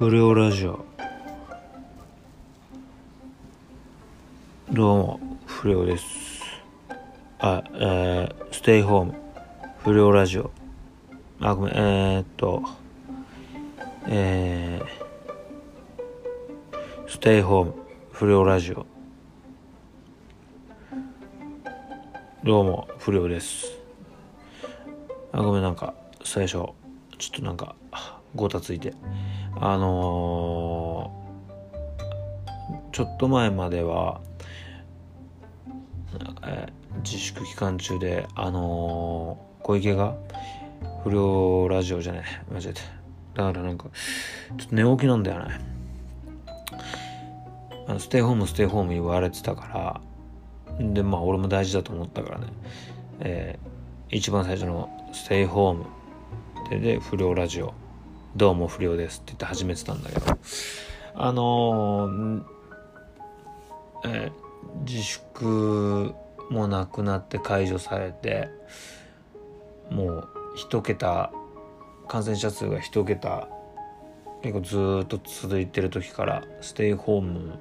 不良ラジオ。どうも不良です。あえー、ステイホーム。不良ラジオ。あごめんえー、っとえー、ステイホーム。不良ラジオ。どうも不良です。あごめんなんか最初ちょっとなんかごたついて。あのー、ちょっと前までは、えー、自粛期間中であのー、小池が不良ラジオじゃねえ間違えてだからなんかちょっと寝起きなんだよね。あのステイホームステイホーム言われてたから。でまあ俺も大事だと思ったからね、えー、一番最初のステイホームでで不良ラジオ。どうも不良ですって言って始めてたんだけど。あのー、え、自粛もなくなって解除されてもう一桁感染者数が一桁結構ずっと続いてる時からステイホーム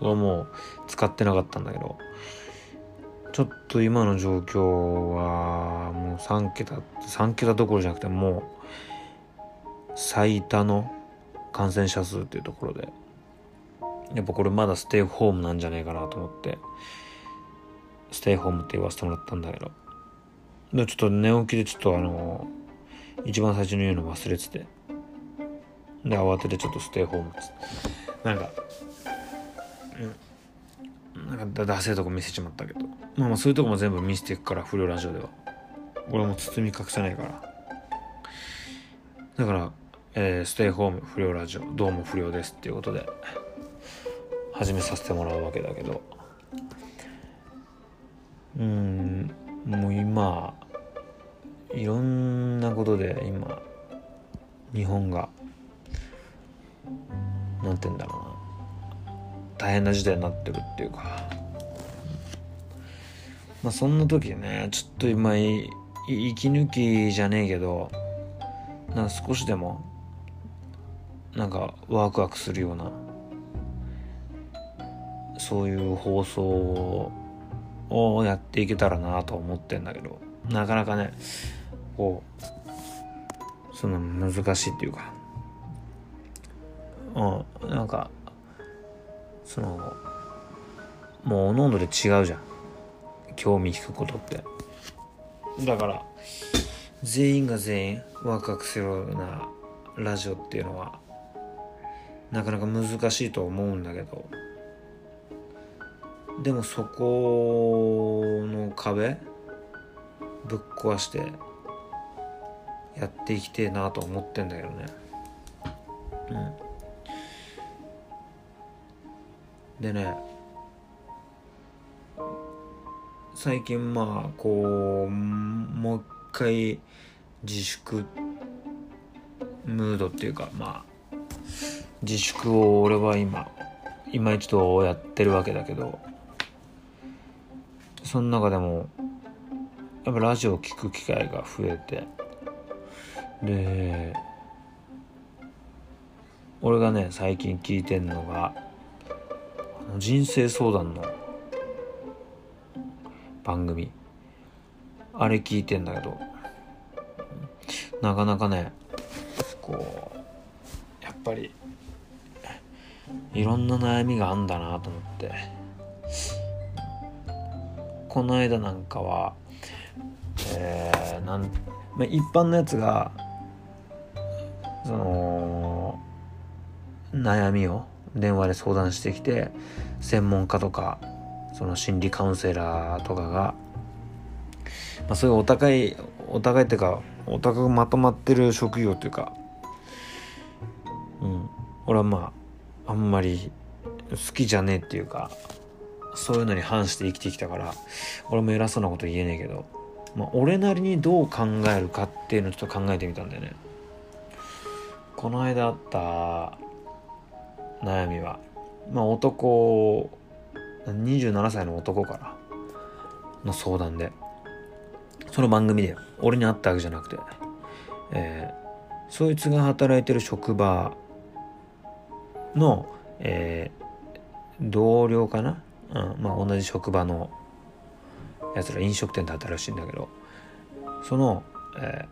はもう使ってなかったんだけどちょっと今の状況はもう3桁3桁どころじゃなくてもう最多の感染者数っていうところでやっぱこれまだステイホームなんじゃないかなと思ってステイホームって言わせてもらったんだけどでちょっと寝起きでちょっとあの一番最初に言うの忘れててで慌ててちょっとステイホームです。なんかうんなんかダセいとこ見せちまったけどまあまあそういうとこも全部見せていくから不良ラジオでは。俺も包み隠せないから。だからえー、ステイホーム不良ラジオどうも不良ですっていうことで始めさせてもらうわけだけど。うんもう今いろんなことで今日本がなんて言うんだろうな。大変な時代になってるっていうか。まあそんな時ねちょっと今息抜きじゃねえけどなんか少しでもなんかワクワクするようなそういう放送をやっていけたらなと思ってんだけどなかなかねこうその難しいっていうかうんなんかそのもうおのおので違うじゃん。興味引くことって。だから全員が全員ワクワクするようなラジオっていうのはなかなか難しいと思うんだけど。でもそこの壁ぶっ壊してやっていきてえなと思ってんだけどね。うん。でね最近まあこうもう一回自粛ムードっていうかまあ自粛を俺は今今一度やってるわけだけどその中でもやっぱラジオを聴く機会が増えてで俺がね最近聞いてんのが人生相談の番組。あれ聞いてんだけどなかなかねこうやっぱりいろんな悩みがあんだなと思って。この間なんかはえー、なん、まあ、一般のやつがその悩みを電話で相談してきて専門家とかその心理カウンセラーとかが、まあ、そういうお高いお高いっていうかお高くまとまってる職業っていうかうん俺はまああんまり好きじゃねえっていうかそういうのに反して生きてきたから俺も偉そうなこと言えねえけど、まあ、俺なりにどう考えるかっていうのをちょっと考えてみたんだよね。この間あった悩みはまあ男27歳の男からの相談でその番組で俺に会ったわけじゃなくて、えー、そいつが働いてる職場の、えー、同僚かな、うんまあ、同じ職場のやつら飲食店で働くらしいんだけどその、え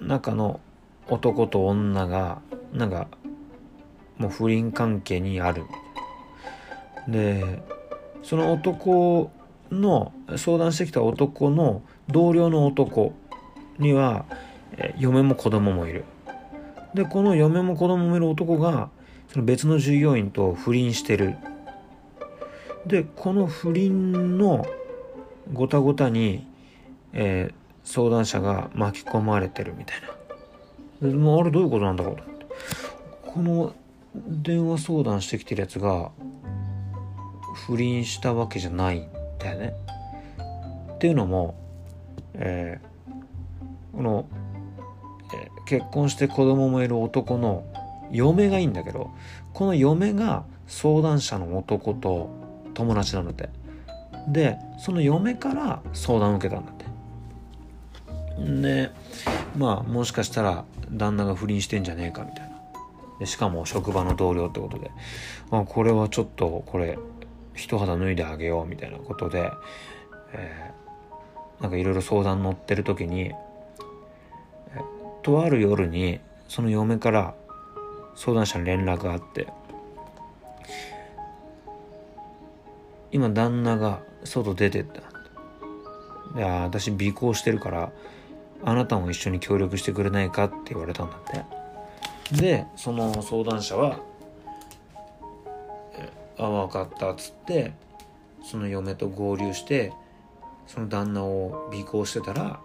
ー、中の男と女がなんかもう不倫関係にある。でその男の相談してきた男の同僚の男には、えー、嫁も子供もいる。でこの嫁も子供もいる男がその別の従業員と不倫してる。でこの不倫のごたごたに、えー、相談者が巻き込まれてるみたいな。でもあれどういうことなんだろうと。この電話相談してきてるやつが不倫したわけじゃないんだよね。っていうのも、えー、このえ結婚して子供もいる男の嫁がいいんだけどこの嫁が相談者の男と友達なんだってでその嫁から相談を受けたんだって。でまあもしかしたら旦那が不倫してんじゃねえかみたいな。でしかも職場の同僚ってことで、まあ、これはちょっとこれ一肌脱いであげようみたいなことで、えー、なんかいろいろ相談乗ってる時にとある夜にその嫁から相談者に連絡があって今旦那が外出てった。いや私尾行してるからあなたも一緒に協力してくれないかって言われたんだって。でその相談者は「あ分かった」っつってその嫁と合流してその旦那を尾行してたら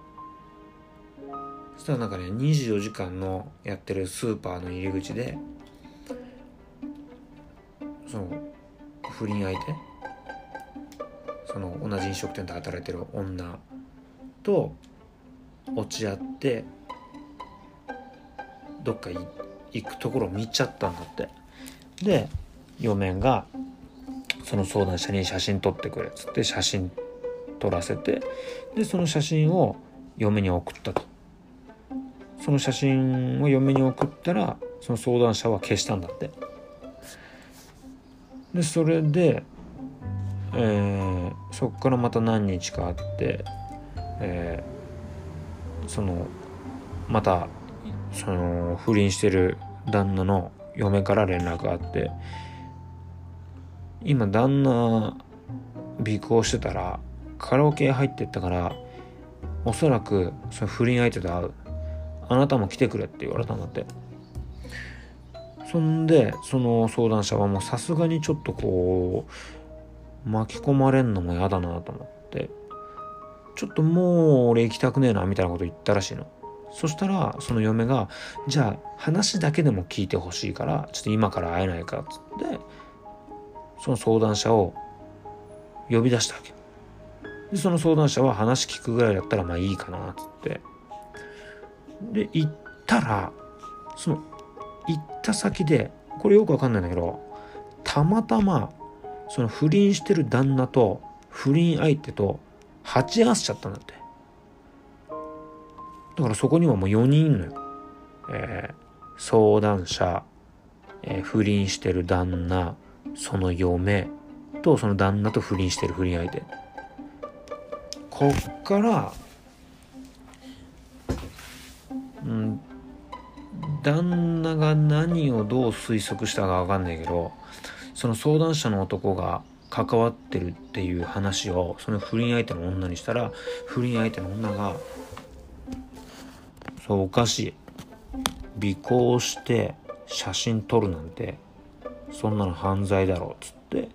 そしたらなんかね24時間のやってるスーパーの入り口でその不倫相手その同じ飲食店で働いてる女と落ち合ってどっか行くところを見ちゃったんだって。で嫁がその相談者に写真撮ってくれっつって写真撮らせてでその写真を嫁に送ったと。その写真を嫁に送ったらその相談者は消したんだって。でそれで、えー、そっからまた何日かあって、えー、そのまたその不倫してる旦那の嫁から連絡があって今旦那尾行してたらカラオケ入ってったからおそらくその不倫相手と会う。あなたも来てくれって言われたんだって。そんでその相談者はもうさすがにちょっとこう巻き込まれんのも嫌だなと思ってちょっともう俺行きたくねえなみたいなこと言ったらしいの。そしたらその嫁がじゃあ話だけでも聞いてほしいからちょっと今から会えないかっつってその相談者を呼び出したわけ。でその相談者は話聞くぐらいだったらまあいいかなっつって。で、行ったら、その、行った先で、これよくわかんないんだけど、たまたま、その不倫してる旦那と不倫相手と鉢合わせちゃったんだって。だからそこにはもう4人いんのよ。えー、相談者、えー、不倫してる旦那、その嫁とその旦那と不倫してる不倫相手。こっからん、旦那が何をどう推測したか分かんないけどその相談者の男が関わってるっていう話をその不倫相手の女にしたら不倫相手の女が「そうおかしい。尾行して写真撮るなんてそんなの犯罪だろ」っつって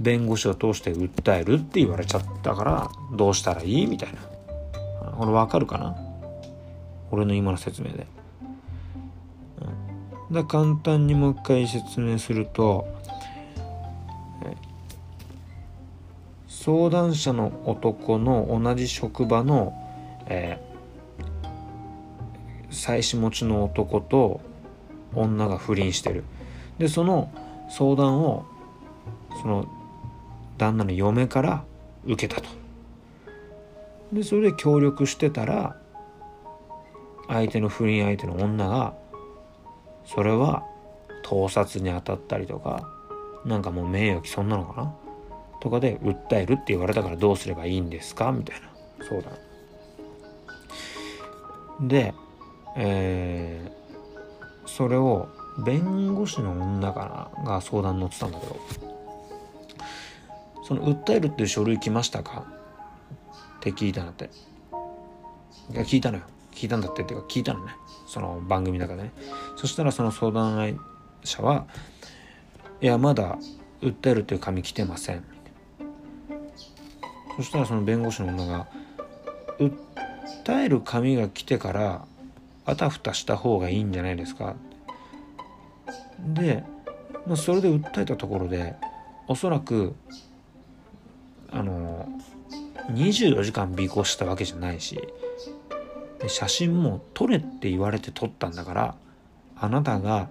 弁護士を通して訴えるって言われちゃったからどうしたらいいみたいな。これ分かるかな？俺の今の説明で。うん、だ簡単にもう一回説明すると、相談者の男の同じ職場の、えー、妻子持ちの男と女が不倫してる。で、その相談を、その旦那の嫁から受けたと。で、それで協力してたら、相手の不倫相手の女がそれは盗撮に当たったりとかなんかもう名誉毀損なのかな？とかで訴えるって言われたからどうすればいいんですか？みたいな相談。でえー、それを弁護士の女かな？が相談に乗ってたんだけどその訴えるっていう書類来ましたか？って聞いたんだって。いや聞いたのよ。聞いたんだってっていうか聞いたのね。その番組の中でね。そしたらその相談者はいやまだ訴えるっていう紙来てません。そしたらその弁護士の女が訴える紙が来てからあたふたした方がいいんじゃないですか。で、まあ、それで訴えたところでおそらくあの24時間尾行したわけじゃないしで写真も撮れって言われて撮ったんだからあなたが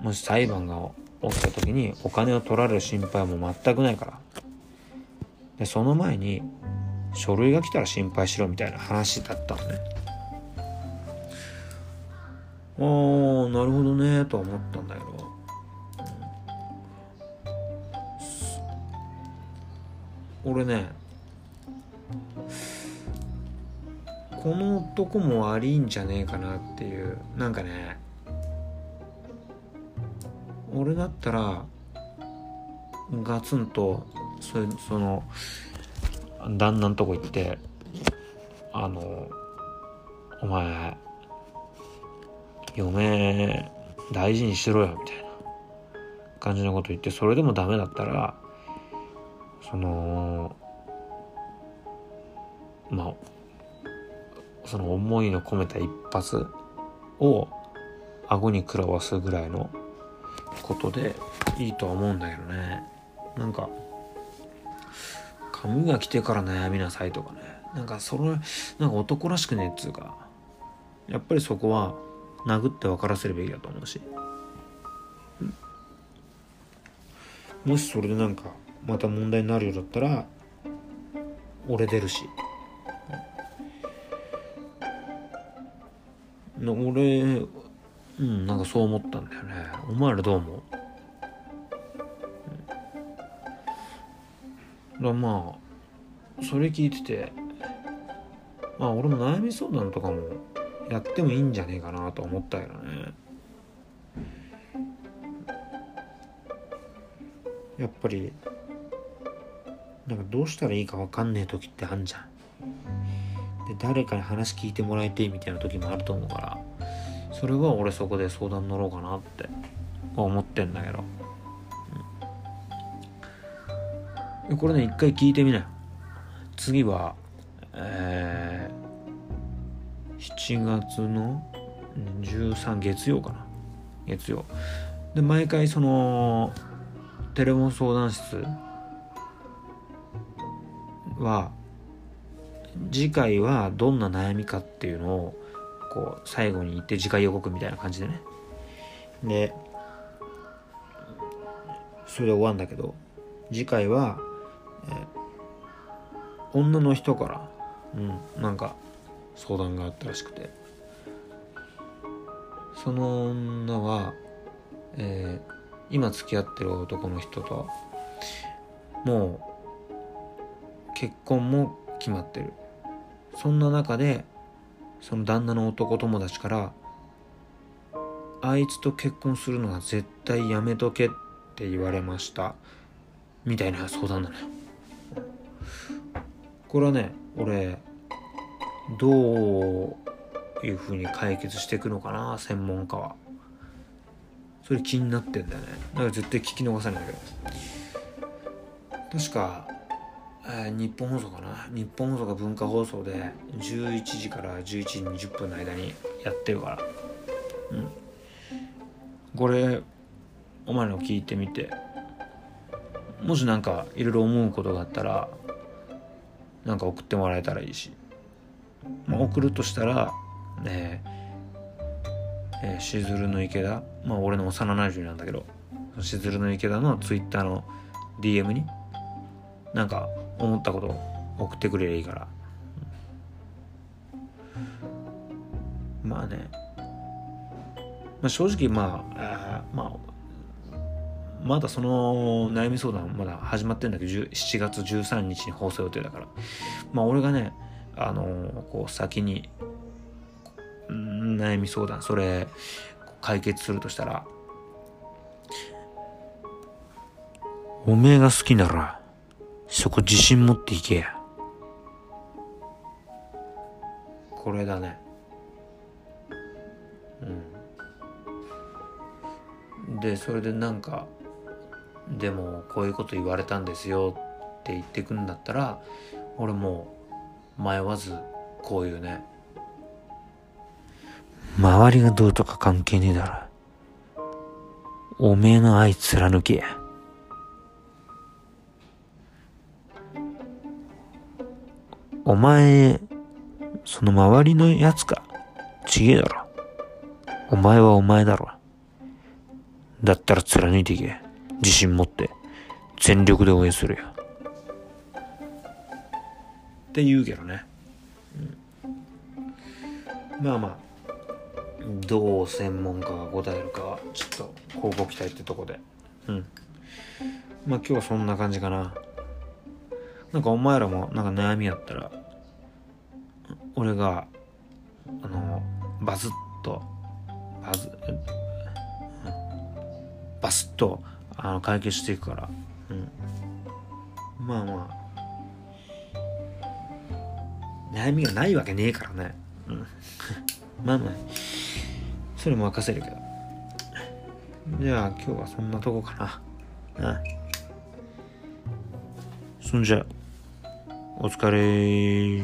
もし裁判が起きた時にお金を取られる心配はもう全くないから。でその前に書類が来たら心配しろみたいな話だったのね。ああなるほどねとは思ったんだけど、うん、俺ねこの男も悪いんじゃねえかなっていう。なんかね俺だったらガツンとそその旦那のとこ行ってあのお前嫁大事にしろよみたいな感じのこと言ってそれでもダメだったらそのまあその思いの込めた一発を顎に食らわすぐらいのことでいいとは思うんだけどね。なんか髪が来てから悩みなさいとかね。なんかそれなんか男らしくねっつうか。やっぱりそこは殴って分からせるべきだと思うし。もしそれでなんかまた問題になるようだったら俺出るし。俺うんなんかそう思ったんだよね。お前らどう思う？だまあそれ聞いててまあ俺も悩み相談とかもやってもいいんじゃねえかなと思ったけどね。やっぱりなんかどうしたらいいか分かんねえ時ってあんじゃん。で誰かに話聞いてもらいてみたいな時もあると思うからそれは俺そこで相談乗ろうかなって思ってんだけど、うん、これね一回聞いてみなよ。次はえー7月の13月曜かな。月曜。で毎回そのテレフォン相談室は次回はどんな悩みかっていうのをこう最後に言って次回予告みたいな感じでね。でそれで終わんだけど次回は、え女の人からうんなんか相談があったらしくて。その女は、えー、今付き合ってる男の人ともう結婚も決まってる。そんな中でその旦那の男友達からあいつと結婚するのは絶対やめとけって言われました。みたいな相談なのよ。これはね俺どういうふうに解決していくのかな専門家は。それ気になってんだよね。だから絶対聞き逃さないけど確か、えー、日本放送かな？日本放送が文化放送で11時から11時20分の間にやってるから。うん。これお前の聞いてみて。もしなんかいろいろ思うことがあったらなんか送ってもらえたらいいし。まあ、送るとしたら、ねえー、しずるの池田、まあ俺の幼馴染なんだけど、しずるの池田のツイッターの DM に、なんか思ったこと送ってくれりゃいいから。まあね、まあ、正直まああまあまだその悩み相談まだ始まってんだけど7月13日に放送予定だからまあ俺がねあのこう先に悩み相談それ解決するとしたらおめえが好きならそこ自信持っていけ。やこれだね。うん。でそれでなんかでもこういうこと言われたんですよって言ってくんだったら俺もう迷わずこういうね。周りがどうとか関係ねえだろ。おめえの愛貫けお前その周りのやつか？ちげえだろ。お前はお前だろ。だったら貫いていけ。自信持って。全力で応援するよ。って言うけどね、うん、まあまあ。どう専門家が答えるかはちょっと交互期待ってとこで。うん。まあ今日はそんな感じかな。なんかお前らもなんか悩みやったら俺があのバズッとバズ、バスッとあの解決していくから、うん、まあまあ。悩みがないわけねえからね、うん、まあまあ。それも任せるけど。じゃあ今日はそんなとこかな。あそんじゃお疲れ